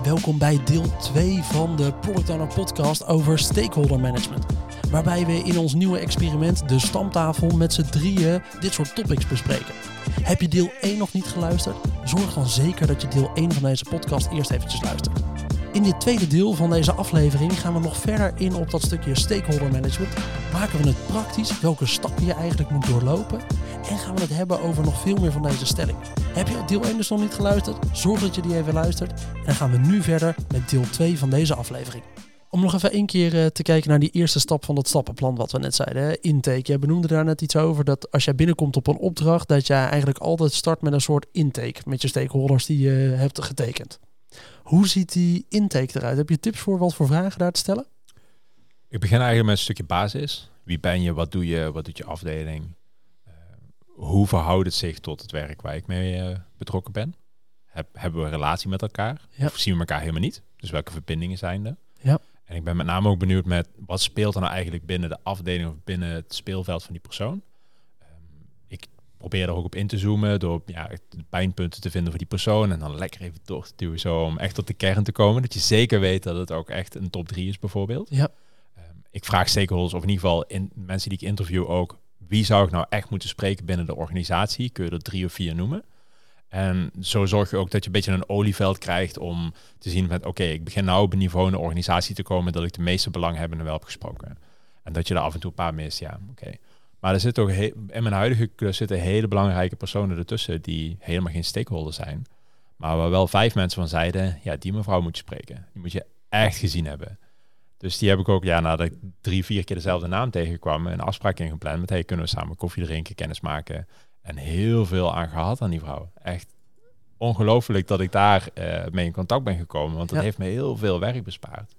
Welkom bij deel 2 van de Product podcast over stakeholder management. Waarbij we in ons nieuwe experiment de stamtafel met z'n drieën dit soort topics bespreken. Heb je deel 1 nog niet geluisterd? Zorg dan zeker dat je deel 1 van deze podcast eerst eventjes luistert. In dit tweede deel van deze aflevering gaan we nog verder in op dat stukje stakeholder management. Maken we het praktisch, welke stappen je eigenlijk moet doorlopen. En gaan we het hebben over nog veel meer van deze stelling. Heb je deel 1 dus nog niet geluisterd? Zorg dat je die even luistert. En dan gaan we nu verder met deel 2 van deze aflevering. Om nog even één keer eh, te kijken naar die eerste stap van dat stappenplan wat we net zeiden. Intake. Jij benoemde daar net iets over dat als jij binnenkomt op een opdracht, dat jij eigenlijk altijd start met een soort intake met je stakeholders die je hebt getekend. Hoe ziet die intake eruit? Heb je tips voor wat voor vragen daar te stellen? Ik begin eigenlijk met een stukje basis. Wie ben je? Wat doe je? Wat doet je afdeling? Uh, hoe verhoudt het zich tot het werk waar ik mee uh, betrokken ben? Heb, hebben we een relatie met elkaar? Ja. Of zien we elkaar helemaal niet? Dus welke verbindingen zijn er? Ja. En ik ben met name ook benieuwd met wat speelt er nou eigenlijk binnen de afdeling of binnen het speelveld van die persoon. Probeer er ook op in te zoomen door ja, de pijnpunten te vinden voor die persoon en dan lekker even door te duwen zo om echt tot de kern te komen. Dat je zeker weet dat het ook echt een top 3 is bijvoorbeeld. Ja. Um, ik vraag stakeholders of in ieder geval in mensen die ik interview ook wie zou ik nou echt moeten spreken binnen de organisatie? Kun je er drie of vier noemen? En zo zorg je ook dat je een beetje een olieveld krijgt om te zien met oké, ik begin nou op een niveau in de organisatie te komen dat ik de meeste belanghebbenden wel heb gesproken. En dat je er af en toe een paar mist, ja, oké. Maar er zitten ook in mijn huidige klus zitten hele belangrijke personen ertussen die helemaal geen stakeholder zijn. Maar waar wel vijf mensen van zeiden, ja, die mevrouw moet je spreken. Die moet je echt gezien hebben. Dus die heb ik ook, ja, nadat ik drie, vier keer dezelfde naam tegenkwam, een afspraak ingepland met, hey, kunnen we samen koffie drinken, kennis maken. En heel veel aan gehad aan die vrouw. Echt ongelooflijk dat ik daar uh, mee in contact ben gekomen. Want dat Ja. heeft me heel veel werk bespaard.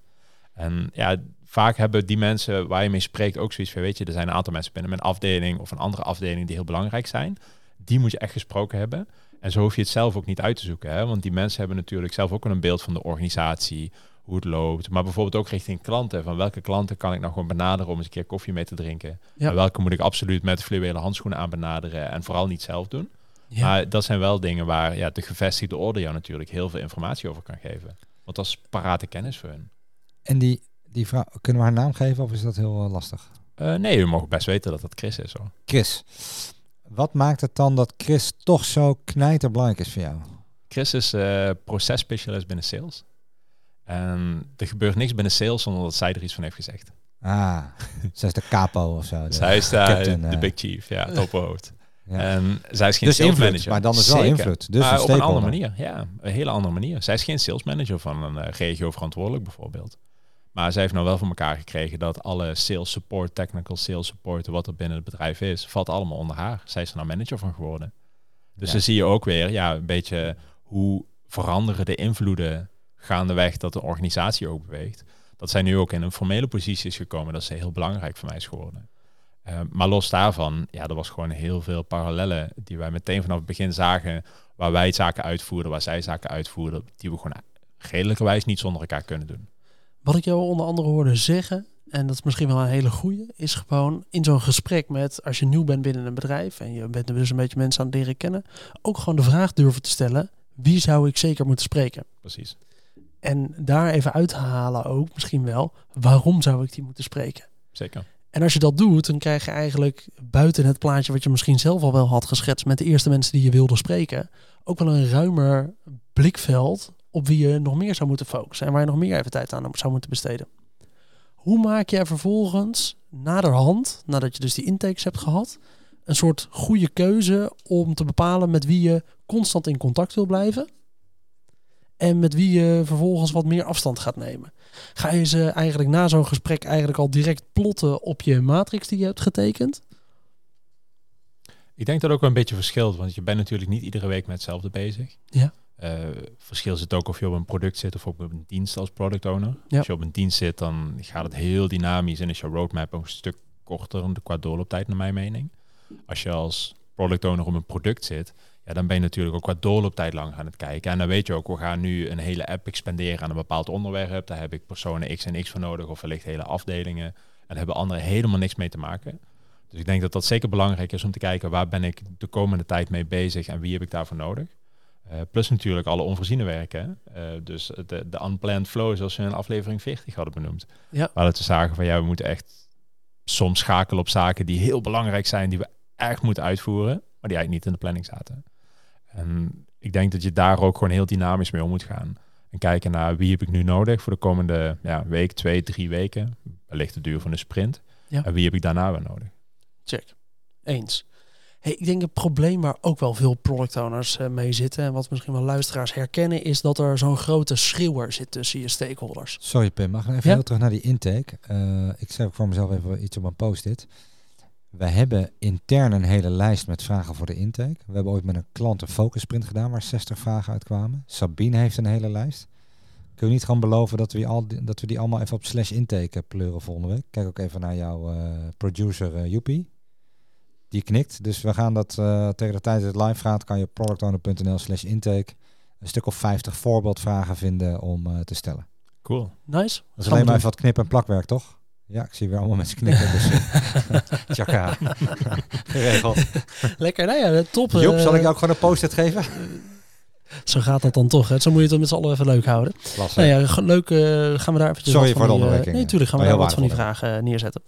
En ja, vaak hebben die mensen waar je mee spreekt ook zoiets van... weet je, er zijn een aantal mensen binnen mijn afdeling... of een andere afdeling die heel belangrijk zijn. Die moet je echt gesproken hebben. En zo hoef je het zelf ook niet uit te zoeken. Hè? Want die mensen hebben natuurlijk zelf ook wel een beeld van de organisatie... hoe het loopt. Maar bijvoorbeeld ook richting klanten. Van welke klanten kan ik nou gewoon benaderen... om eens een keer koffie mee te drinken. Ja. En welke moet ik absoluut met fluwelen handschoenen aan benaderen... en vooral niet zelf doen. Ja. Maar dat zijn wel dingen waar ja, de gevestigde orde jou natuurlijk heel veel informatie over kan geven. Want dat is parate kennis voor hun. En die, die vrouw, kunnen we haar naam geven of is dat heel eh, lastig? Eh, nee, we mogen best weten dat dat Chris is hoor. Chris. Wat maakt het dan dat Chris toch zo knijterbelangrijk is voor jou? Chris is eh processpecialist binnen sales. En er gebeurt niks binnen sales zonder dat zij er iets van heeft gezegd. Ah, zij is de capo of zo. de zij is de eh. big chief, ja, het opperhoofd. Ja. En zij is geen dus sales invloed, manager. maar dan is wel invloed. Dus op een andere manier, ja. Een hele andere manier. Zij is geen sales manager van een regio verantwoordelijk bijvoorbeeld. Maar zij heeft nou wel voor elkaar gekregen dat alle sales support, technical sales support, wat er binnen het bedrijf is, valt allemaal onder haar. Zij is er nou manager van geworden. Dus Ja. dan zie je ook weer, ja, een beetje hoe veranderen de invloeden gaandeweg dat de organisatie ook beweegt. Dat zij nu ook in een formele positie is gekomen, dat ze heel belangrijk voor mij is geworden. Uh, maar los daarvan, ja, er was gewoon heel veel parallellen die wij meteen vanaf het begin zagen, waar wij zaken uitvoerden, waar zij zaken uitvoerden, die we gewoon redelijkerwijs niet zonder elkaar kunnen doen. Wat ik jou onder andere hoorde zeggen, en dat is misschien wel een hele goeie, is gewoon in zo'n gesprek met, als je nieuw bent binnen een bedrijf en je bent dus een beetje mensen aan het leren kennen, ook gewoon de vraag durven te stellen, wie zou ik zeker moeten spreken? Precies. En daar even uithalen ook misschien wel, waarom zou ik die moeten spreken? Zeker. En als je dat doet, dan krijg je eigenlijk buiten het plaatje wat je misschien zelf al wel had geschetst met de eerste mensen die je wilde spreken, ook wel een ruimer blikveld op wie je nog meer zou moeten focussen en waar je nog meer even tijd aan zou moeten besteden. Hoe maak je er vervolgens naderhand, nadat je dus die intakes hebt gehad, een soort goede keuze om te bepalen met wie je constant in contact wil blijven en met wie je vervolgens wat meer afstand gaat nemen? Ga je ze eigenlijk na zo'n gesprek eigenlijk al direct plotten op je matrix die je hebt getekend? Ik denk dat ook wel een beetje verschilt, want je bent natuurlijk niet iedere week met hetzelfde bezig. Ja. Uh, verschil zit ook of je op een product zit of op een dienst als product owner. Ja. Als je op een dienst zit, dan gaat het heel dynamisch en is je roadmap ook een stuk korter qua doorlooptijd naar mijn mening. Als je als product owner op een product zit, ja, dan ben je natuurlijk ook qua doorlooptijd lang aan het kijken. En dan weet je ook, we gaan nu een hele app expanderen aan een bepaald onderwerp. Daar heb ik personen X en X voor nodig, of wellicht hele afdelingen. En daar hebben anderen helemaal niks mee te maken. Dus ik denk dat dat zeker belangrijk is om te kijken waar ben ik de komende tijd mee bezig en wie heb ik daarvoor nodig. Eh, plus natuurlijk alle onvoorziene werken. Eh, dus de, de unplanned flow, zoals we in aflevering 40 hadden benoemd. Ja. Waar we zagen van ja, we moeten echt soms schakelen op zaken die heel belangrijk zijn, die we echt moeten uitvoeren, maar die eigenlijk niet in de planning zaten. En ik denk dat je daar ook gewoon heel dynamisch mee om moet gaan. En kijken naar wie heb ik nu nodig voor de komende ja, week, twee, drie weken. Wellicht de duur van de sprint. Ja. En wie heb ik daarna weer nodig? Check. Eens. Hey, ik denk het probleem waar ook wel veel product owners eh, mee zitten en wat misschien wel luisteraars herkennen, is dat er zo'n grote schreeuwer zit tussen je stakeholders. Sorry Pim, mag ik even Ja? heel terug naar die intake? Eh, ik ook voor mezelf even iets op een post-it. We hebben intern een hele lijst met vragen voor de intake. We hebben ooit met een klant een focusprint gedaan waar 60 vragen uitkwamen. Sabine heeft een hele lijst. Kun je niet gewoon beloven dat we die, al, dat we die allemaal even op slash intake pleuren volgende week? Kijk ook even naar jouw eh, producer Joepie. Die knikt. Dus we gaan dat eh, tegen de tijd dat het live gaat, kan je op productowner.nl slash intake een stuk of 50 voorbeeldvragen vinden om eh, te stellen. Cool. Nice. Dat is alleen maar even wat knip- en plakwerk, toch? Ja, ik zie weer allemaal mensen knikken. Dus, eh, tjaka. Geregeld. Lekker, nou ja, top. Joep, eh, zal ik jou ook gewoon een post-it geven? Zo gaat dat dan toch. Hè? Zo moet je het met z'n allen even leuk houden. Klasse. Nou ja, leuk. eh, gaan we daar eventjes Sorry wat van voor de eh, Nee, gaan we daar wat van die vragen eh, neerzetten.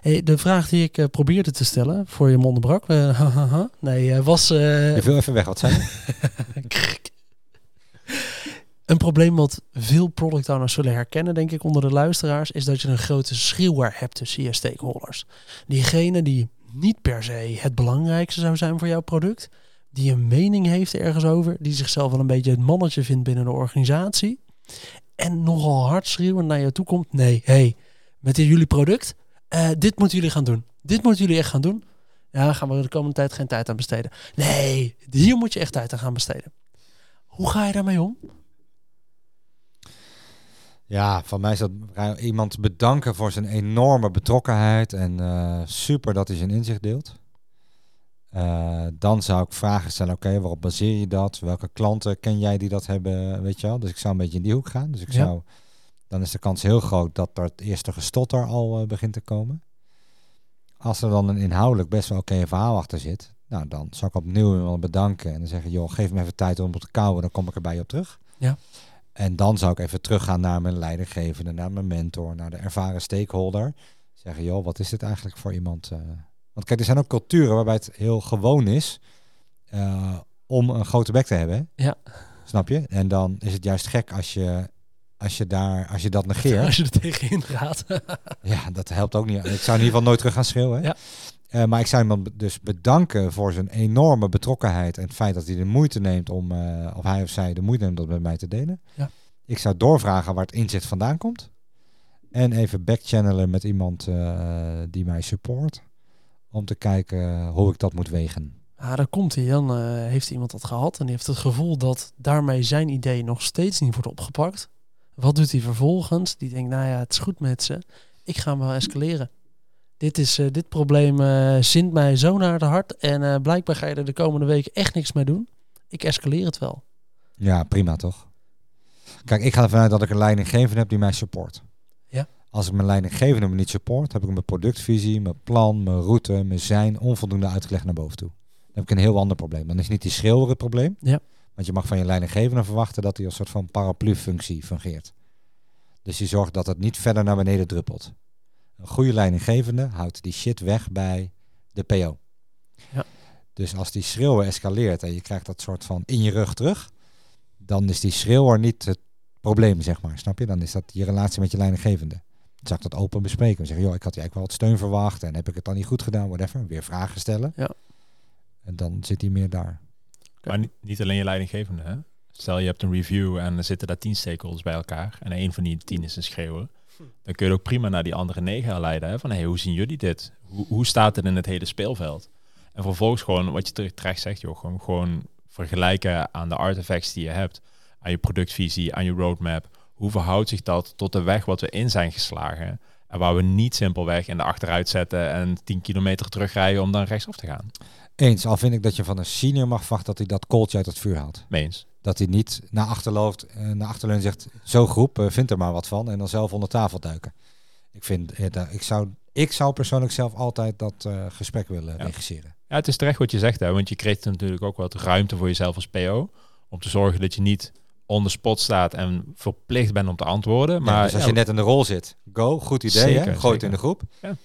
Hey, de vraag die ik probeerde te stellen voor je mond brak, nee, was Je viel even weg, wat zei je? een probleem wat veel product owners zullen herkennen, denk ik, onder de luisteraars, is dat je een grote schreeuwer hebt tussen je stakeholders. Diegene die niet per se het belangrijkste zou zijn voor jouw product, die een mening heeft ergens over, die zichzelf wel een beetje het mannetje vindt binnen de organisatie en nogal hard schreeuwend naar je toe komt. Nee, hey, met jullie product, eh, dit moeten jullie gaan doen. Dit moeten jullie echt gaan doen. Ja, daar gaan we de komende tijd geen tijd aan besteden. Nee, hier moet je echt tijd aan gaan besteden. Hoe ga je daarmee om? Ja, van mij is dat iemand bedanken voor zijn enorme betrokkenheid. En eh, super dat hij zijn inzicht deelt. Eh, dan zou ik vragen stellen, oké, waarop baseer je dat? Welke klanten ken jij die dat hebben, weet je wel? Dus ik zou een beetje in die hoek gaan. Dus ik Ja. zou, dan is de kans heel groot dat er het eerste gestotter al eh, begint te komen. Als er dan een inhoudelijk best wel oké verhaal achter zit, nou dan zou ik opnieuw iemand bedanken en dan zeggen, joh, geef me even tijd om op te kouwen, dan kom ik er bij je op terug. Ja. En dan zou ik even teruggaan naar mijn leidinggevende, naar mijn mentor, naar de ervaren stakeholder. Zeggen, joh, wat is dit eigenlijk voor iemand? eh? Want kijk, er zijn ook culturen waarbij het heel gewoon is eh, om een grote bek te hebben. hè? Ja. Snap je? En dan is het juist gek als je, als je, daar, als je dat negeert. Als je er tegenin gaat. Ja, dat helpt ook niet. Ik zou in ieder geval nooit terug gaan schreeuwen. hè. Ja. Eh, maar ik zou hem dan dus bedanken voor zijn enorme betrokkenheid en het feit dat hij de moeite neemt om, eh, of hij of zij de moeite neemt om dat met mij te delen. Ja. Ik zou doorvragen waar het inzicht vandaan komt. En even backchannelen met iemand die mij support. Om te kijken hoe ik dat moet wegen. Ah, daar komt hij. Dan eh, heeft iemand dat gehad en die heeft het gevoel dat daarmee zijn idee nog steeds niet wordt opgepakt. Wat doet hij vervolgens? Die denkt, nou ja, het is goed met ze. Ik ga hem wel escaleren. Dit, is, eh, dit probleem eh zint mij zo naar het hart en blijkbaar ga je er de komende weken echt niks mee doen. Ik escaleer het wel. Ja, prima toch? Kijk, ik ga ervan uit dat ik een leidinggevende heb die mij support. Als ik mijn leidinggevende me niet support, heb ik mijn productvisie, mijn plan, mijn route, mijn zijn onvoldoende uitgelegd naar boven toe. Dan heb ik een heel ander probleem. Dan is niet die schreeuwer het probleem. Ja. Want je mag van je leidinggevende verwachten dat hij als soort van paraplu-functie fungeert. Dus je zorgt dat het niet verder naar beneden druppelt. Een goede leidinggevende houdt die shit weg bij de PO. Ja. Dus als die schreeuwer escaleert en je krijgt dat soort van in je rug terug, dan is die schreeuwer niet het probleem, zeg maar. Snap je? Dan is dat je relatie met je leidinggevende. Zou ik dat open bespreken. En zeggen, joh, ik had eigenlijk wel wat steun verwacht en heb ik het dan niet goed gedaan, whatever. Weer vragen stellen. Ja. En dan zit hij meer daar. Maar niet, niet alleen je leidinggevende. Hè? Stel je hebt een review en er zitten daar tien stakeholders bij elkaar. En een van die tien is een schreeuwer. Dan kun je ook prima naar die andere negen herleiden. Hè? Van hey, hoe zien jullie dit? Hoe, hoe staat het in het hele speelveld? En vervolgens gewoon, wat je ter- terecht zegt, joh, gewoon, gewoon vergelijken aan de artifacts die je hebt. Aan je productvisie, aan je roadmap. Hoe verhoudt zich dat tot de weg wat we in zijn geslagen? En waar we niet simpelweg in de achteruit zetten en 10 kilometer terugrijden om dan rechtsaf te gaan. Eens, al vind ik dat je van een senior mag verwachten dat hij dat kooltje uit het vuur haalt. Meens. Dat hij niet naar achter loopt, eh, naar achterleunt zegt, zo groep, eh, vind er maar wat van. En dan zelf onder tafel duiken. Ik vind, eh, ik, zou, ik zou persoonlijk zelf altijd dat gesprek willen Ja. regisseren. Ja, het is terecht wat je zegt, hè, want je creëert natuurlijk ook wat ruimte voor jezelf als PO. Om te zorgen dat je niet on the spot staat en verplicht bent om te antwoorden. Ja, Maar dus als ja, je net in de rol zit, go, goed idee, hè? Zeker, gooi het zeker. in de groep. Ja.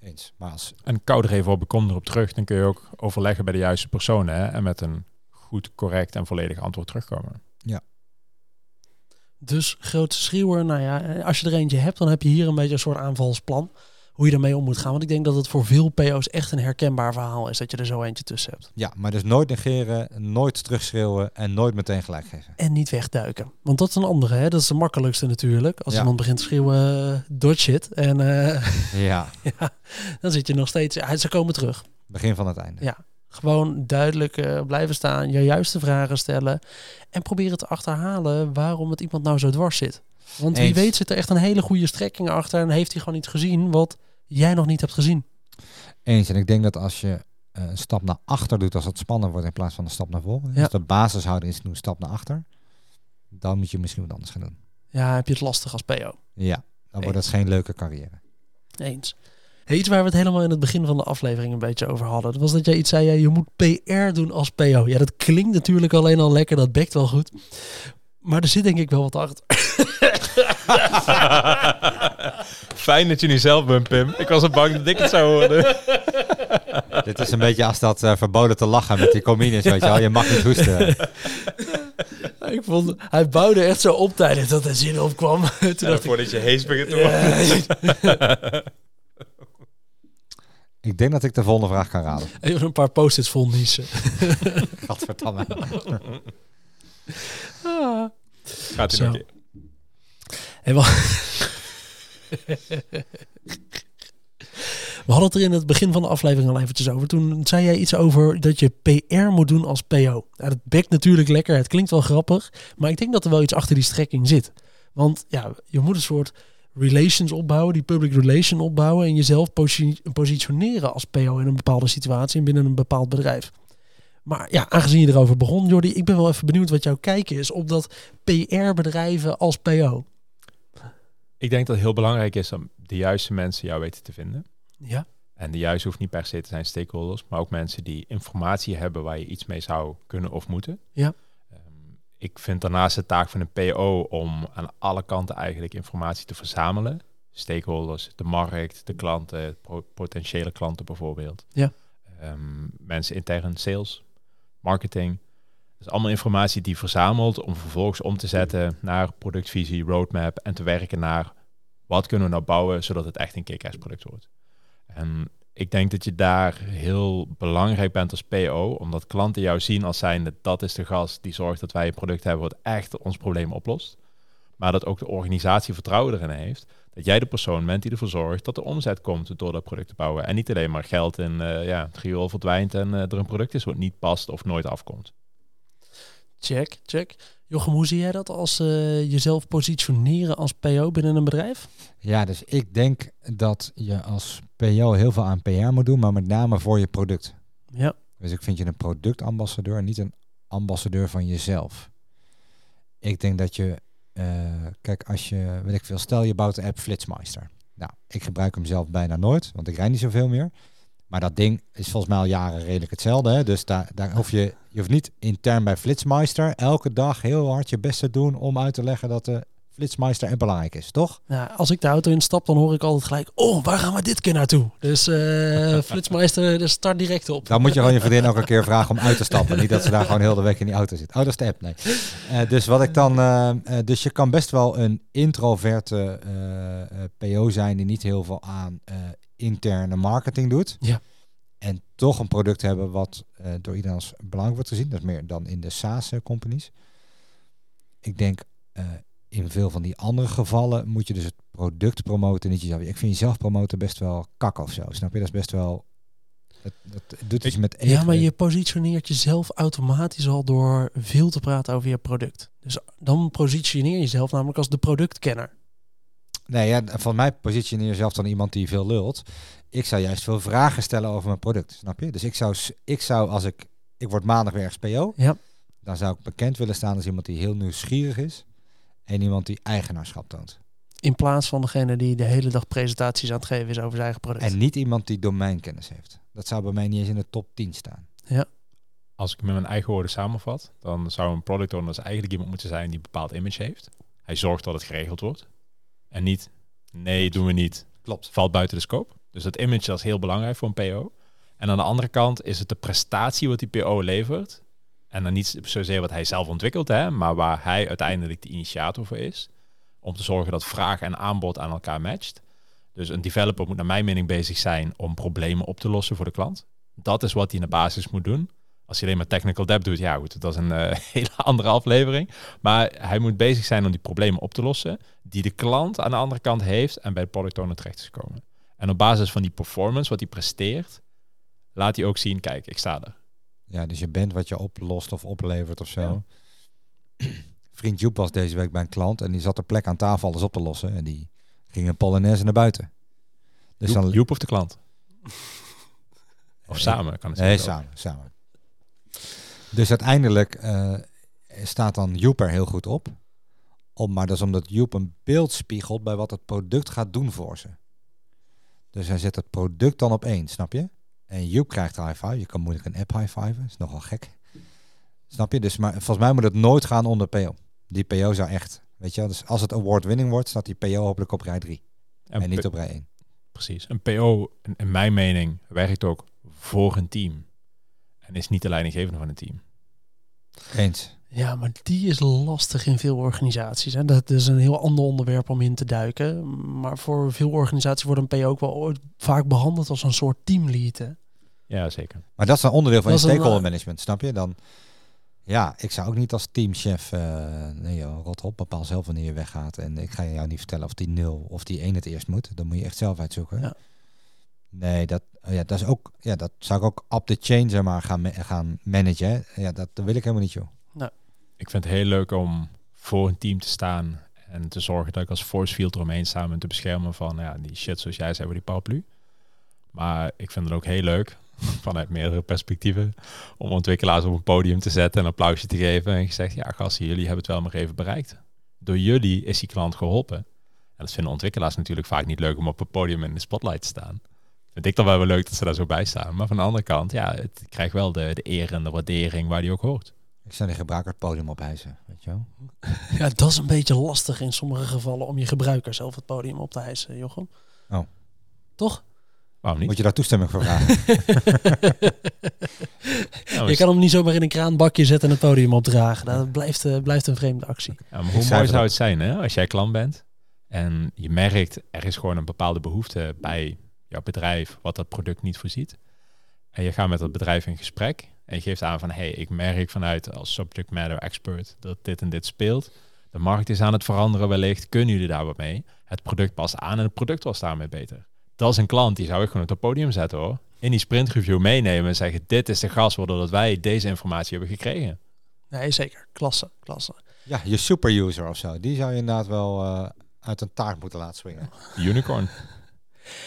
Eens. Maar als, En kou er even op, ik kom erop terug. Dan kun je ook overleggen bij de juiste personen. Hè? En met een goed, correct en volledig antwoord terugkomen. Dus grote schreeuwer, nou ja, eh, als je er eentje hebt, dan heb je hier een beetje een soort aanvalsplan. Hoe je daarmee om moet gaan. Want ik denk dat het voor veel PO's echt een herkenbaar verhaal is dat je er zo eentje tussen hebt. ja, maar dus nooit negeren, nooit terugschreeuwen en nooit meteen gelijk geven. En niet wegduiken. Want dat is een andere, hè? dat is de makkelijkste natuurlijk. Als Ja. iemand begint te schreeuwen, eh, dodge it. En eh, Ja, ja, dan zit je nog steeds, ja, ze komen terug. begin van het einde. Ja. Gewoon duidelijk eh, blijven staan, je juiste vragen stellen. En proberen te achterhalen waarom het iemand nou zo dwars zit. Want wie Eens. weet zit er echt een hele goede strekking achter en heeft hij gewoon niet gezien wat jij nog niet hebt gezien. Eens. En ik denk dat als je eh, een stap naar achter doet als het spannend wordt in plaats van een stap naar voren. Ja. Dus de basishouding is nu een stap naar achter. Dan moet je misschien wat anders gaan doen. Ja, heb je het lastig als PO. Ja, dan wordt het geen leuke carrière. Eens. Hey, iets waar we het helemaal in het begin van de aflevering een beetje over hadden. Dat was dat jij iets zei, ja, je moet PR doen als PO. Ja, dat klinkt natuurlijk alleen al lekker, dat bekt wel goed. Maar er zit denk ik wel wat achter. Fijn dat je niet zelf bent, Pim. Ik was al bang dat ik het zou horen. Dit is een beetje als dat eh, verboden te lachen met die comines, weet je wel. Je mag niet hoesten. ik vond, hij bouwde echt zo op tijdens dat er zin opkwam. Toen dacht ik, voordat je hees begint te worden. Ik denk dat ik de volgende vraag kan raden. even een paar post-its vol niezen. Gadverdamme. Ah. Gaat Zo. nog Hey, we... we hadden het er in het begin van de aflevering al eventjes over. Toen zei jij iets over dat je PR moet doen als PO. Nou, dat bekt natuurlijk lekker, het klinkt wel grappig. Maar ik denk dat er wel iets achter die strekking zit. Want ja, je moet een soort relations opbouwen, die public relation opbouwen. En jezelf posi- positioneren als PO in een bepaalde situatie en binnen een bepaald bedrijf. Maar ja, aangezien je erover begon, Jordi, ik ben wel even benieuwd wat jouw kijk is op dat PR-bedrijven als PO. Ik denk dat het heel belangrijk is om de juiste mensen jou weten te vinden. Ja, En de juiste hoeft niet per se te zijn stakeholders, maar ook mensen die informatie hebben waar je iets mee zou kunnen of moeten. Ja. Ehm, ik vind daarnaast de taak van een PO om aan alle kanten eigenlijk informatie te verzamelen. Stakeholders, de markt, de klanten, potentiële klanten bijvoorbeeld. Ja. Ehm, mensen intern sales, marketing. Dus allemaal informatie die verzamelt om vervolgens om te zetten naar productvisie, roadmap en te werken naar wat kunnen we nou bouwen zodat het echt een kick-ass product wordt. En ik denk dat je daar heel belangrijk bent als PO, omdat klanten jou zien als zijnde dat is de gast die zorgt dat wij een product hebben wat echt ons probleem oplost. Maar dat ook de organisatie vertrouwen erin heeft. Dat jij de persoon bent die ervoor zorgt dat de omzet komt door dat product te bouwen. En niet alleen maar geld in eh ja, het riool verdwijnt en eh, er een product is wat niet past of nooit afkomt. Check, check. Jochem, hoe zie jij dat als eh, jezelf positioneren als PO binnen een bedrijf? Ja, dus ik denk dat je als PO heel veel aan PR moet doen, maar met name voor je product. Ja, Dus ik vind je een productambassadeur en niet een ambassadeur van jezelf. Ik denk dat je, eh, kijk, als je, weet ik veel, stel je bouwt de app Flitsmeister. Nou, ik gebruik hem zelf bijna nooit, want ik rijd niet zoveel meer. Maar dat ding is volgens mij al jaren redelijk hetzelfde. Hè? Dus daar, daar hoef je, je hoeft niet intern bij Flitsmeister elke dag heel hard je best te doen om uit te leggen dat de Flitsmeister app belangrijk is, toch? nou, als ik de auto instap, dan hoor ik altijd gelijk, oh, waar gaan we dit keer naartoe? Dus eh Flitsmeister, de start direct op. Dan moet je gewoon je vriendin elke keer vragen om uit te stappen. Niet dat ze daar gewoon heel de week in die auto zit. Oh, dat is de app, nee. Eh, dus wat ik dan... eh, dus je kan best wel een introverte PO zijn die niet heel veel aan interne marketing doet. Ja. En toch een product hebben wat eh, door iedereen als belangrijk wordt gezien. Dat is meer dan in de SaaS-companies. Ik denk... eh, in veel van die andere gevallen moet je dus het product promoten, niet jezelf. Ik vind jezelf promoten best wel kak of zo. Snap je? Dat is best wel... Dat, dat doet iets met Ja, maar je positioneert jezelf automatisch al door veel te praten over je product. Dus dan positioneer je jezelf namelijk als de productkenner. Nee, ja, van mij positioneer jezelf dan iemand die veel lult. Ik zou juist veel vragen stellen over mijn product, snap je? Dus ik zou, ik zou als ik, ik word maandag weer ergens PO, Ja. dan zou ik bekend willen staan als iemand die heel nieuwsgierig is en iemand die eigenaarschap toont. In plaats van degene die de hele dag presentaties aan het geven is over zijn eigen product. En niet iemand die domeinkennis heeft. Dat zou bij mij niet eens in de top 10 staan. als ik met mijn eigen woorden samenvat, dan zou een product owner dus eigenlijk iemand moeten zijn die een bepaald image heeft. Hij zorgt dat het geregeld wordt. En niet, nee, doen we niet. Klopt. Valt buiten de scope. Dus dat image dat is heel belangrijk voor een PO. En aan de andere kant is het de prestatie wat die PO levert. En dan niet zozeer wat hij zelf ontwikkelt, hè, maar waar hij uiteindelijk de initiator voor is. Om te zorgen dat vraag en aanbod aan elkaar matcht. Dus een developer moet naar mijn mening bezig zijn om problemen op te lossen voor de klant. Dat is wat hij in de basis moet doen. Als hij alleen maar technical debt doet, ja goed, dat is een eh, hele andere aflevering. Maar hij moet bezig zijn om die problemen op te lossen die de klant aan de andere kant heeft en bij de product owner terecht is komen. En op basis van die performance, wat hij presteert, laat hij ook zien, kijk, ik sta er. Ja, dus je bent wat je oplost of oplevert of zo. Vriend Joep was deze week bij een klant en die zat er plek aan tafel alles op te lossen. En die ging een Polonaise naar buiten. Dus Joep, dan, Joep of de klant? Of samen, kan het Nee, samen, samen. Dus uiteindelijk eh, staat dan Joep er heel goed op. Om, maar dat is omdat Joep een beeld spiegelt bij wat het product gaat doen voor ze. Dus hij zet het product dan op één, snap je? En Joep krijgt high five. Je kan moeilijk een app high five, is nogal gek. Snap je? Dus maar volgens mij moet het nooit gaan onder PO. Die PO zou echt, weet je wel, dus als het award winning wordt, staat die PO hopelijk op rij 3 En en niet op rij 1. Precies. Een PO, in, in mijn mening, werkt ook voor een team. En is niet de leidinggevende van een team. Eens. Ja, maar die is lastig in veel organisaties. Hè. Dat is een heel ander onderwerp om in te duiken. Maar voor veel organisaties wordt een PO ook wel ooit vaak behandeld als een soort teamlead. Hè. Ja, zeker. Maar dat is een onderdeel van Dat je een, stakeholder eh, management, snap je? Dan, ja, ik zou ook niet als teamchef, eh nee joh, rot op, bepaal zelf wanneer je weggaat. En ik ga jou niet vertellen of die 0 of die 1 het eerst moet. Dan moet je echt zelf uitzoeken. Ja. Nee, dat, ja, dat is ook, ja, dat zou ik ook up the chain zeg maar gaan, gaan managen. hè. Ja, dat, dat wil ik helemaal niet joh. Ik vind het heel leuk om voor een team te staan en te zorgen dat ik als force field eromheen sta om te beschermen van ja, die shit zoals jij zei over die paraplu. Maar ik vind het ook heel leuk vanuit meerdere perspectieven om ontwikkelaars op een podium te zetten en een applausje te geven en gezegd ja gasten, jullie hebben het wel maar even bereikt. Door jullie is die klant geholpen. En dat vinden ontwikkelaars natuurlijk vaak niet leuk om op een podium in de spotlight te staan. Vind ik dan wel weer leuk dat ze daar zo bij staan. Maar van de andere kant, ja, het krijgt wel de, de eer en de waardering waar die ook hoort. Ik zou die gebruiker het podium ophijzen, weet je wel. Ja, dat is een beetje lastig in sommige gevallen om je gebruiker zelf het podium op te hijsen, Jochem. Oh. Toch? Waarom niet? Moet je daar toestemming voor vragen? Je kan hem niet zomaar in een kraanbakje zetten en het podium opdragen. Dat blijft, eh, blijft een vreemde actie. Ja, hoe mooi zou dat. het zijn hè? als jij klant bent en je merkt er is gewoon een bepaalde behoefte bij jouw bedrijf wat dat product niet voorziet. En je gaat met dat bedrijf in gesprek en je geeft aan van hey, ik merk vanuit als subject matter expert dat dit en dit speelt. De markt is aan het veranderen wellicht. Kunnen jullie daar wat mee? Het product past aan en het product was daarmee beter. Dat is een klant die zou ik gewoon op het podium zetten hoor. In die sprintreview meenemen en zeggen dit is de gas waardoor dat wij deze informatie hebben gekregen. Nee, zeker. Klasse, klasse. ja, je superuser of zo. Die zou je inderdaad wel eh, uit een taart moeten laten swingen. Unicorn.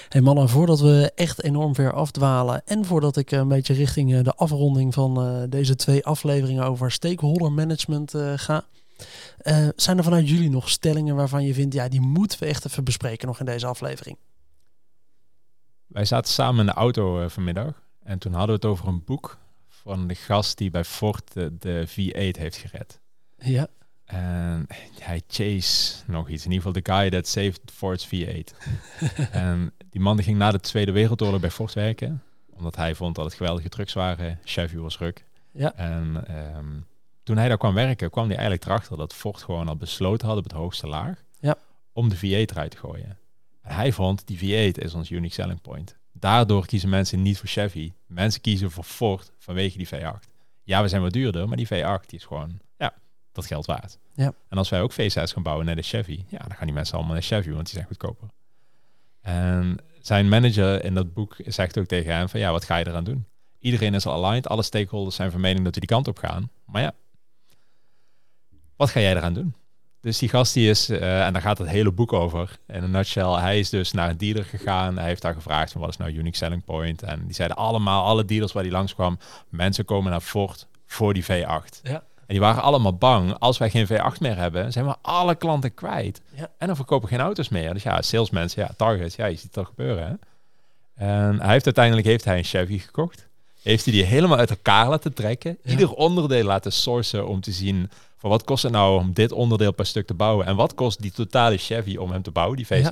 Hey mannen, voordat we echt enorm ver afdwalen en voordat ik eh, een beetje richting eh, de afronding van eh, deze twee afleveringen over stakeholder management ga, zijn er vanuit jullie nog stellingen waarvan je vindt, ja, die moeten we echt even bespreken nog in deze aflevering? Wij zaten samen in de auto vanmiddag en toen hadden we het over een boek van de gast die bij Ford de, de V8 heeft gered. Ja, En hij chase nog iets, in ieder geval de guy that saved Ford's V8. en die man die ging na de Tweede Wereldoorlog bij Ford werken, omdat hij vond dat het geweldige trucks waren. Chevy was ruk. Ja. En ehm, toen hij daar kwam werken, kwam hij eigenlijk erachter dat Ford gewoon al besloten had op het hoogste laag Ja. om de V8 eruit te gooien. En hij vond, die V8 is ons unique selling point. Daardoor kiezen mensen niet voor Chevy. Mensen kiezen voor Ford vanwege die V8. Ja, we zijn wat duurder, maar die V8 die is gewoon, ja, dat geld waard. Ja. En als wij ook V6 gaan bouwen naar de Chevy, ja, dan gaan die mensen allemaal naar Chevy, want die zijn goedkoper. En zijn manager in dat boek zegt ook tegen hem van, ja, wat ga je eraan doen? Iedereen is al aligned, alle stakeholders zijn van mening dat we die kant op gaan. Maar ja, wat ga jij eraan doen? Dus die gast die is, eh, en daar gaat het hele boek over, in een nutshell, hij is dus naar een dealer gegaan. Hij heeft daar gevraagd van wat is nou unique selling point? En die zeiden allemaal, alle dealers waar die langskwam, mensen komen naar Ford voor die V8. Ja. En die waren allemaal bang, als wij geen V8 meer hebben, zijn we alle klanten kwijt. Ja. En dan verkopen we geen auto's meer. Dus ja, salesmensen, ja, targets, ja, je ziet het toch gebeuren. Hè? En hij heeft uiteindelijk heeft hij een Chevy gekocht. heeft hij die helemaal uit elkaar laten trekken. Ja. Ieder onderdeel laten sourcen om te zien van wat kost het nou om dit onderdeel per stuk te bouwen. En wat kost die totale Chevy om hem te bouwen, die V6. Ja.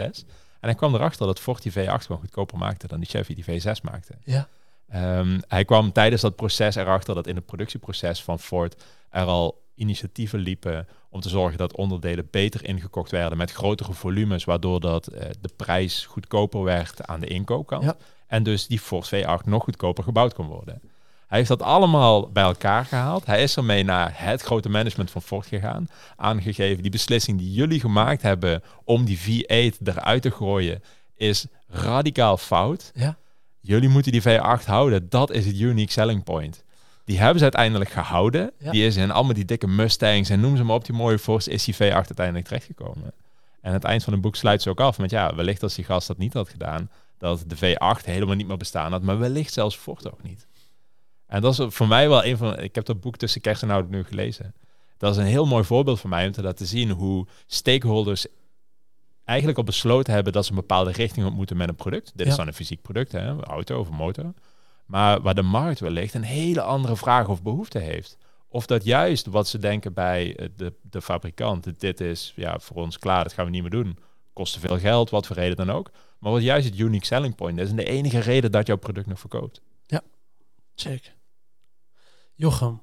En hij kwam erachter dat Ford die V8 gewoon goedkoper maakte dan die Chevy die V6 maakte. Ja. Ehm, hij kwam tijdens dat proces erachter dat in het productieproces van Ford er al initiatieven liepen om te zorgen dat onderdelen beter ingekocht werden met grotere volumes, waardoor dat eh, de prijs goedkoper werd aan de inkoopkant. Ja. En dus die Ford V8 nog goedkoper gebouwd kon worden. Hij heeft dat allemaal bij elkaar gehaald. Hij is ermee naar het grote management van Ford gegaan. Aangegeven, die beslissing die jullie gemaakt hebben om die V8 eruit te gooien, is radicaal fout. Ja. Jullie moeten die V8 houden. Dat is het unique selling point. Die hebben ze uiteindelijk gehouden. Ja. Die is in allemaal die dikke Mustangs en noem ze maar op, die mooie Force, is die V8 uiteindelijk terechtgekomen. En aan het eind van het boek sluit ze ook af met ja, wellicht als die gast dat niet had gedaan, dat de V8 helemaal niet meer bestaan had, maar wellicht zelfs Ford ook niet. En dat is voor mij wel een van, ik heb dat boek tussen kerst en oud nu gelezen. Dat is een heel mooi voorbeeld voor mij om te laten zien hoe stakeholders eigenlijk al besloten hebben dat ze een bepaalde richting op moeten met een product. Dit Ja. is dan een fysiek product, hè, een auto of een motor. Maar waar de markt wellicht een hele andere vraag of behoefte heeft. Of dat juist wat ze denken bij eh, de, de fabrikant, dit is ja, voor ons klaar, dat gaan we niet meer doen. Kost te veel geld, wat voor reden dan ook. Maar wat juist het unique selling point is en de enige reden dat jouw product nog verkoopt. Check. Jochem,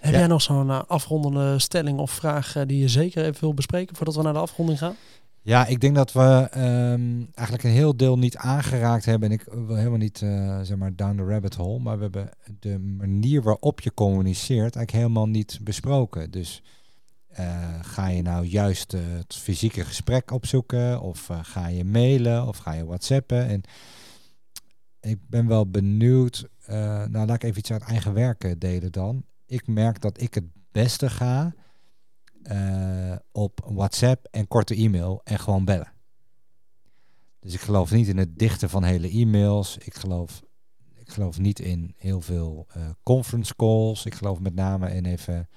heb Ja. jij nog zo'n eh, afrondende stelling of vraag eh, die je zeker even wil bespreken voordat we naar de afronding gaan? Ja, ik denk dat we ehm, eigenlijk een heel deel niet aangeraakt hebben. En ik wil helemaal niet, eh, zeg maar, down the rabbit hole. Maar we hebben de manier waarop je communiceert eigenlijk helemaal niet besproken. Dus eh, ga je nou juist het fysieke gesprek opzoeken? Of eh, ga je mailen? Of ga je whatsappen? En ik ben wel benieuwd. nou, laat ik even iets uit eigen werken delen dan. Ik merk dat ik het beste ga eh, op WhatsApp en korte e-mail en gewoon bellen. Dus ik geloof niet in het dichten van hele e-mails. Ik geloof, ik geloof niet in heel veel eh, conference calls. Ik geloof met name in even,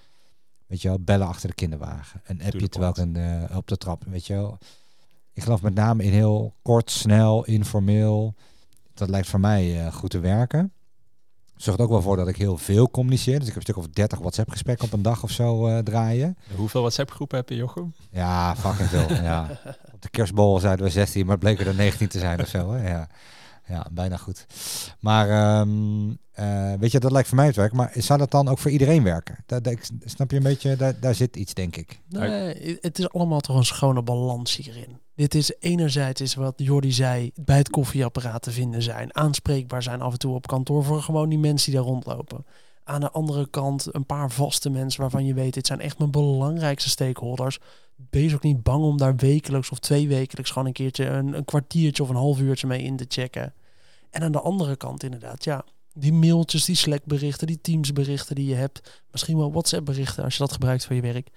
weet je wel, bellen achter de kinderwagen. Een appje terwijl ik een, eh, op de trap, weet je wel. Ik geloof met name in heel kort, snel, informeel. Dat lijkt voor mij goed te werken. Zorgt ook wel voor dat ik heel veel communiceer. Dus ik heb een stuk of 30 WhatsApp gesprekken op een dag of zo eh, draaien. Hoeveel WhatsApp groepen heb je, Jochem? Ja, fucking veel. ja. Op de kerstbol zeiden we 16, maar het bleken er 19 te zijn of zo. Hè? Ja. Ja, bijna goed. Maar ehm, eh, weet je, dat lijkt voor mij het werk. Maar zou dat dan ook voor iedereen werken? Ik- snap je een beetje? Daar, daar zit iets, denk ik. Nee, het is allemaal toch een schone balans hierin. Dit is enerzijds is wat Jordi zei, bij het koffieapparaat te vinden zijn. Aanspreekbaar zijn af en toe op kantoor voor gewoon die mensen die daar rondlopen. Aan de andere kant een paar vaste mensen waarvan je weet, dit zijn echt mijn belangrijkste stakeholders. Wees ook niet bang om daar wekelijks of twee wekelijks gewoon een keertje een, een kwartiertje of een half uurtje mee in te checken. En aan de andere kant inderdaad, ja, die mailtjes, die Slack berichten, die Teams berichten die je hebt. Misschien wel WhatsApp berichten als je dat gebruikt voor je werk.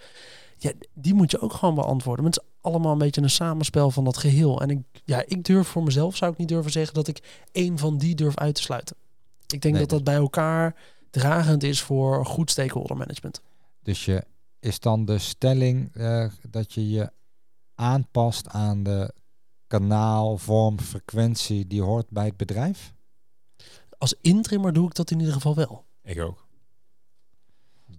Ja, die moet je ook gewoon beantwoorden. Maar het is allemaal een beetje een samenspel van dat geheel. En ik, ja, ik durf voor mezelf, zou ik niet durven zeggen dat ik één van die durf uit te sluiten. Ik denk Nee, dat dat bij elkaar dragend is voor goed stakeholder management. Dus je, is dan de stelling eh, dat je je aanpast aan de kanaal, vorm, frequentie die hoort bij het bedrijf? Als intrimmer doe ik dat in ieder geval wel. Ik ook.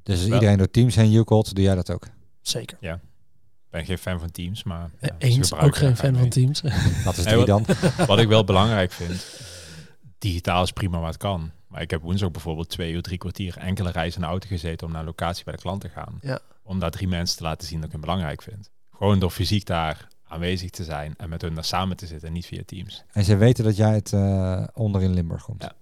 Dus als Wel. iedereen door Teams heen joekelt, doe jij dat ook? Zeker. Ik ben geen fan van Teams, maar... ja, Eh, ze Eens, ook geen fan mee. van Teams. Dat is drie dan. Wat ik wel belangrijk vind, digitaal is prima wat het kan. Maar ik heb woensdag bijvoorbeeld twee uur, drie kwartier enkele reizen in de auto gezeten om naar een locatie bij de klant te gaan. Ja. Om daar drie mensen te laten zien dat ik hem belangrijk vind. Gewoon door fysiek daar aanwezig te zijn en met hun daar samen te zitten en niet via Teams. En ze weten dat jij het eh, onder in Limburg komt. Ja.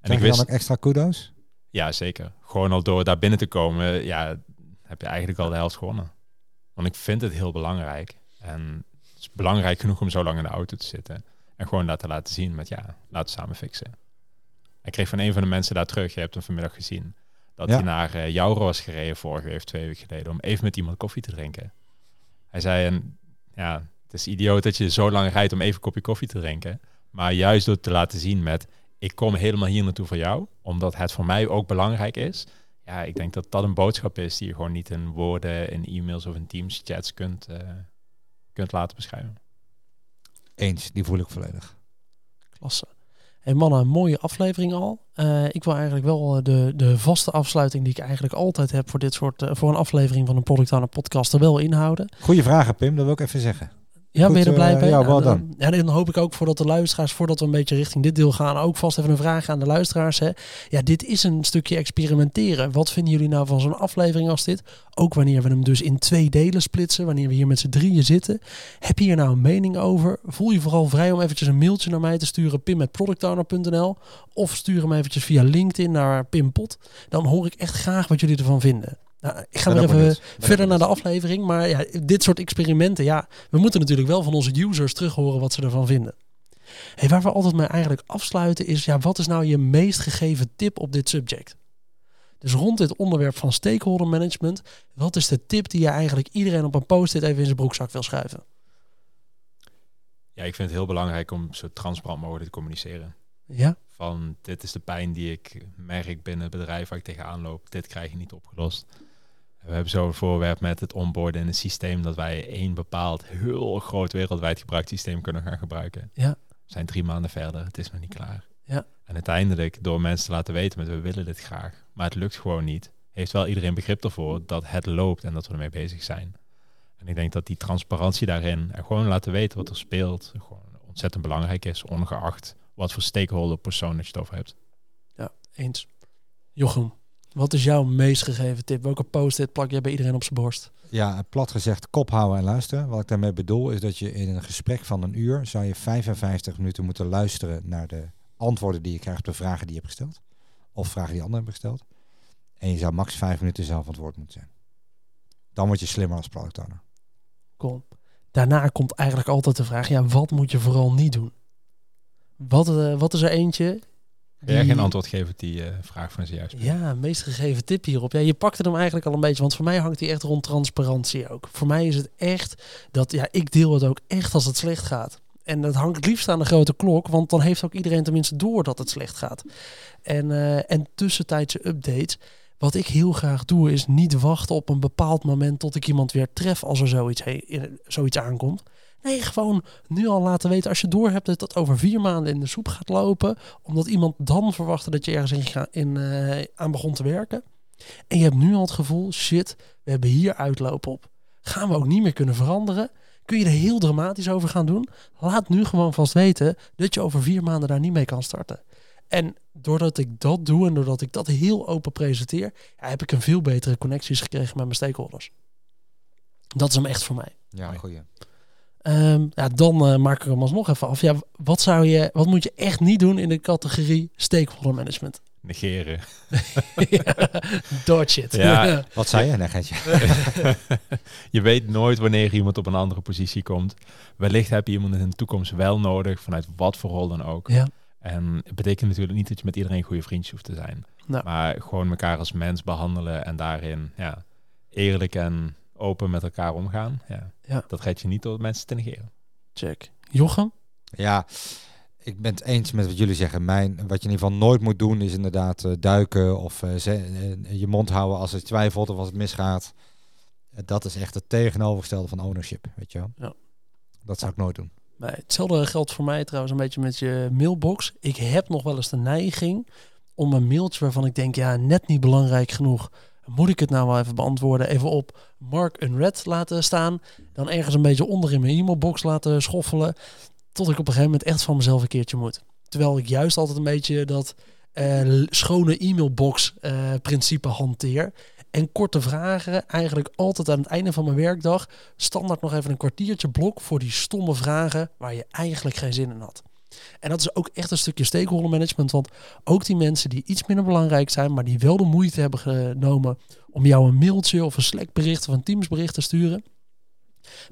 En ik je wist, dan ook extra kudo's? ja zeker, gewoon al door daar binnen te komen, ja, heb je eigenlijk al de helft gewonnen. Want ik vind het heel belangrijk. En het is belangrijk genoeg om zo lang in de auto te zitten. En gewoon dat te laten zien met, ja, laten we samen fixen. Ik kreeg van een van de mensen daar terug, je hebt hem vanmiddag gezien, dat Ja. hij naar uh, Jouro was gereden vorige week, of twee weken geleden, om even met iemand koffie te drinken. Hij zei, en, ja, het is idioot dat je zo lang rijdt om even een kopje koffie te drinken. Maar juist door te laten zien met, ik kom helemaal hier naartoe voor jou, omdat het voor mij ook belangrijk is. Ja, ik denk dat dat een boodschap is die je gewoon niet in woorden, in e-mails of in Teams chats kunt, eh, kunt laten beschrijven. Eens, die voel ik volledig. Klasse. Hey mannen, een mooie aflevering al. Eh, ik wil eigenlijk wel eh, de, de vaste afsluiting die ik eigenlijk altijd heb voor dit soort, eh, voor een aflevering van een Product Owner podcast er wel inhouden. Goeie vragen, Pim. Dat wil ik even zeggen. Ja, Goed, ben je er blij eh, mee? ja, wel Nou, dan. Ja, dan hoop ik ook voordat de luisteraars, voordat we een beetje richting dit deel gaan, ook vast even een vraag aan de luisteraars. Hè. Ja, dit is een stukje experimenteren. Wat vinden jullie nou van zo'n aflevering als dit? Ook wanneer we hem dus in twee delen splitsen, wanneer we hier met z'n drieën zitten. Heb je hier nou een mening over? Voel je vooral vrij om eventjes een mailtje naar mij te sturen, pim.productowner.nl of stuur hem eventjes via LinkedIn naar Pimpot. Dan hoor ik echt graag wat jullie ervan vinden. Nou, ik ga weer even verder naar de aflevering. Maar ja, dit soort experimenten, ja, we moeten natuurlijk wel van onze users terug horen wat ze ervan vinden. Hey, waar we altijd mee eigenlijk afsluiten is, ja, wat is nou je meest gegeven tip op dit subject? Dus rond dit onderwerp van stakeholder management, wat is de tip die je eigenlijk iedereen op een post-it even in zijn broekzak wil schuiven? Ja, ik vind het heel belangrijk om zo transparant mogelijk te communiceren. Ja, Van dit is de pijn die ik merk binnen het bedrijf waar ik tegenaan loop. Dit krijg je niet opgelost. We hebben zo een voorwerp met het onboarden in een systeem dat wij één bepaald heel groot wereldwijd gebruikt systeem kunnen gaan gebruiken. Ja. We zijn drie maanden verder, het is nog niet klaar. Ja. En uiteindelijk, door mensen te laten weten met we willen dit graag, maar het lukt gewoon niet, heeft wel iedereen begrip ervoor dat het loopt en dat we ermee bezig zijn. En ik denk dat die transparantie daarin en gewoon laten weten wat er speelt, gewoon ontzettend belangrijk is, ongeacht wat voor stakeholder persoon dat je het over hebt. eens. Jochem, wat is jouw meest gegeven tip? Welke post-it plak jij bij iedereen op zijn borst? Ja, plat gezegd, kop houden en luisteren. Wat ik daarmee bedoel is dat je in een gesprek van een uur zou je 55 minuten moeten luisteren naar de antwoorden die je krijgt op de vragen die je hebt gesteld. Of vragen die anderen hebben gesteld. En je zou max 5 minuten zelf antwoord moeten zijn. Dan word je slimmer als product owner. Kom. Daarna komt eigenlijk altijd de vraag, ja, wat moet je vooral niet doen? Wat, eh, wat is er eentje? Kun jij die- geen antwoord geven op die eh, vraag van zojuist? Ja, meest gegeven tip hierop. Ja, je pakte hem eigenlijk al een beetje, want voor mij hangt hij echt rond transparantie ook. Voor mij is het echt dat, ja, ik deel het ook echt als het slecht gaat. En dat hangt het liefst aan de grote klok, want dan heeft ook iedereen tenminste door dat het slecht gaat. En, eh, en tussentijdse updates. Wat ik heel graag doe, is niet wachten op een bepaald moment tot ik iemand weer tref als er zoiets, zoiets aankomt. Nee, gewoon nu al laten weten als je door hebt dat dat over vier maanden in de soep gaat lopen. Omdat iemand dan verwachtte dat je ergens in, in, eh, aan begon te werken. En je hebt nu al het gevoel, shit, we hebben hier uitloop op. Gaan we ook niet meer kunnen veranderen? Kun je er heel dramatisch over gaan doen? Laat nu gewoon vast weten dat je over vier maanden daar niet mee kan starten. En doordat ik dat doe en doordat ik dat heel open presenteer, ja, heb ik een veel betere connecties gekregen met mijn stakeholders. Dat is hem echt voor mij. Ja, goeie. Ehm, ja, dan eh, maak ik hem alsnog even af. Ja, wat, zou je, wat moet je echt niet doen in de categorie stakeholder management? Negeren. ja, dodge it. Ja. Wat zei je? Nee, geitje. je weet nooit wanneer iemand op een andere positie komt. Wellicht heb je iemand in de toekomst wel nodig, vanuit wat voor rol dan ook. ja. En het betekent natuurlijk niet dat je met iedereen goede vriendjes hoeft te zijn. Nou. Maar gewoon elkaar als mens behandelen en daarin ja, eerlijk en open met elkaar omgaan. Ja, Ja. Dat gaat je niet door mensen te negeren. check. Jochem? Ja, ik ben het eens met wat jullie zeggen. Mijn, wat je in ieder geval nooit moet doen is inderdaad eh, duiken of eh, ze- eh, je mond houden als het twijfelt of als het misgaat. Dat is echt het tegenovergestelde van ownership, weet je wel. Ja. Dat zou ik nooit doen. Nee, hetzelfde geldt voor mij trouwens een beetje met je mailbox. Ik heb nog wel eens de neiging om een mailtje waarvan ik denk, ja, net niet belangrijk genoeg. Moet ik het nou wel even beantwoorden? Even op Mark Unread laten staan. Dan ergens een beetje onder in mijn e-mailbox laten schoffelen. Tot ik op een gegeven moment echt van mezelf een keertje moet. Terwijl ik juist altijd een beetje dat eh, schone e-mailbox eh, hanteer. En korte vragen eigenlijk altijd aan het einde van mijn werkdag standaard nog even een kwartiertje blok voor die stomme vragen waar je eigenlijk geen zin in had. En dat is ook echt een stukje stakeholder management, want ook die mensen die iets minder belangrijk zijn, maar die wel de moeite hebben genomen om jou een mailtje of een Slack-bericht of een Teams-bericht te sturen,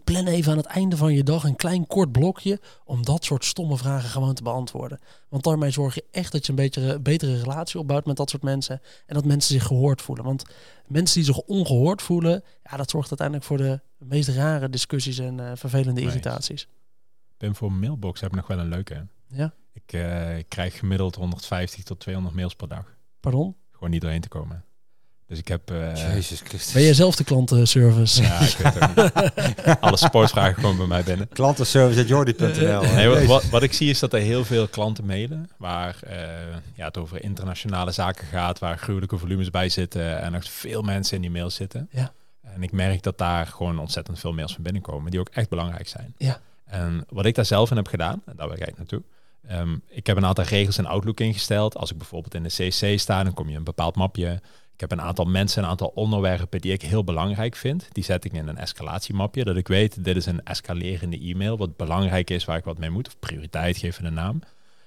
plan even aan het einde van je dag een klein kort blokje om dat soort stomme vragen gewoon te beantwoorden. Want daarmee zorg je echt dat je een beetje betere relatie opbouwt met dat soort mensen en dat mensen zich gehoord voelen. Want mensen die zich ongehoord voelen, ja, dat zorgt uiteindelijk voor de meest rare discussies en eh, vervelende Nice. irritaties. Ben voor mailbox heb ik nog wel een leuke. Ja, Ik eh, krijg gemiddeld 150 tot 200 mails per dag. pardon? Gewoon niet doorheen te komen. Dus ik heb... eh, Jezus Christus. Ben jij zelf de klantenservice? Ja, ik weet het ook niet. Alle sportvragen gewoon bij mij binnen. Klantenservice.jordi.nl. Nee, wat, wat, wat ik zie is dat er heel veel klanten mailen waar eh, ja, het over internationale zaken gaat, waar gruwelijke volumes bij zitten en nog veel mensen in die mails zitten. Ja. En ik merk dat daar gewoon ontzettend veel mails van binnenkomen die ook echt belangrijk zijn. Ja. En wat ik daar zelf in heb gedaan, en daar ben ik naartoe. ehm, ik heb een aantal regels in Outlook ingesteld. Als ik bijvoorbeeld in de CC sta, dan kom je in een bepaald mapje. Ik heb een aantal mensen, een aantal onderwerpen die ik heel belangrijk vind. Die zet ik in een escalatiemapje. Dat ik weet, dit is een escalerende e-mail. Wat belangrijk is, waar ik wat mee moet. Of prioriteit geven een naam.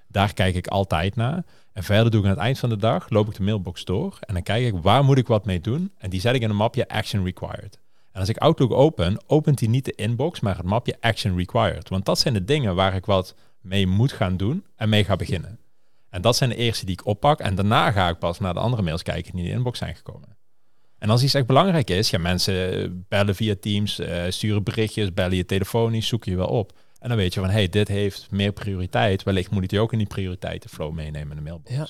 Daar kijk ik altijd naar. En verder doe ik aan het eind van de dag, loop ik de mailbox door. En dan kijk ik, waar moet ik wat mee doen? En die zet ik in een mapje Action Required. En als ik Outlook open, opent hij niet de inbox, maar het mapje Action Required. Want dat zijn de dingen waar ik wat mee moet gaan doen en mee ga beginnen. En dat zijn de eerste die ik oppak. En daarna ga ik pas naar de andere mails kijken die in de inbox zijn gekomen. En als iets echt belangrijk is, ja, mensen bellen via Teams, eh, sturen berichtjes, bellen je telefonisch, zoek je wel op. En dan weet je van, hey, dit heeft meer prioriteit. Wellicht moet ik die ook in die prioriteitenflow meenemen in de mailbox. Ja.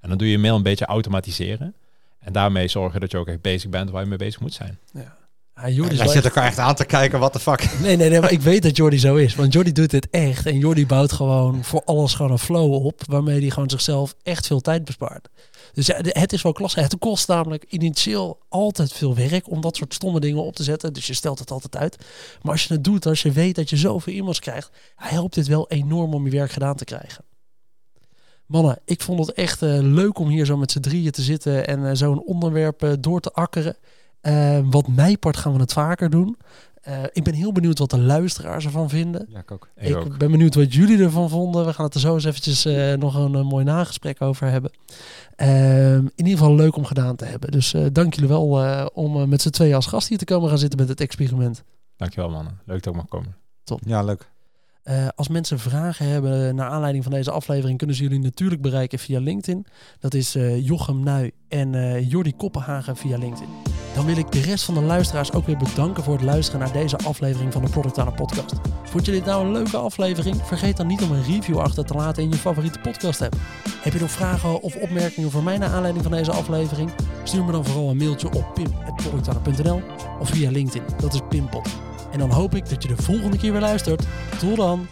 En dan doe je mail een beetje automatiseren. En daarmee zorgen dat je ook echt bezig bent waar je mee bezig moet zijn. Ja. Ja, Jordi wel zitten elkaar echt aan te kijken, what the fuck. Nee, nee, nee, maar ik weet dat Jordi zo is. Want Jordi doet dit echt. En Jordi bouwt gewoon voor alles gewoon een flow op. Waarmee hij gewoon zichzelf echt veel tijd bespaart. Dus ja, de- het is wel klasse. Het kost namelijk initieel altijd veel werk om dat soort stomme dingen op te zetten. Dus je stelt het altijd uit. Maar als je het doet, als je weet dat je zoveel e-mails krijgt, hij helpt dit wel enorm om je werk gedaan te krijgen. Mannen, ik vond het echt eh, leuk om hier zo met z'n drieën te zitten en eh, zo'n onderwerp eh, door te akkeren. Eh, wat mij part gaan we het vaker doen. Eh, ik ben heel benieuwd wat de luisteraars ervan vinden. Ja, ik ook. Ik, Ik, ook. ben benieuwd wat jullie ervan vonden. We gaan het er zo eens eventjes eh, nog een, mooi nagesprek over hebben. Ehm, in ieder geval leuk om gedaan te hebben. Dus eh, dank jullie wel eh, om met z'n tweeën als gast hier te komen gaan zitten met het experiment. Dankjewel mannen. Leuk dat ik mag komen. Ja, leuk. Eh, als mensen vragen hebben naar aanleiding van deze aflevering, kunnen ze jullie natuurlijk bereiken via LinkedIn. Dat is eh, Jochem Nui en eh Jordi Koppenhagen via LinkedIn. Dan wil ik de rest van de luisteraars ook weer bedanken voor het luisteren naar deze aflevering van de Product Podcast. Vond je dit nou een leuke aflevering? Vergeet dan niet om een review achter te laten in je favoriete podcast app. Heb je nog vragen of opmerkingen voor mij naar aanleiding van deze aflevering? Stuur me dan vooral een mailtje op pim.productowner.nl of via LinkedIn. Dat is Pimpot. En dan hoop ik dat je de volgende keer weer luistert. Tot dan!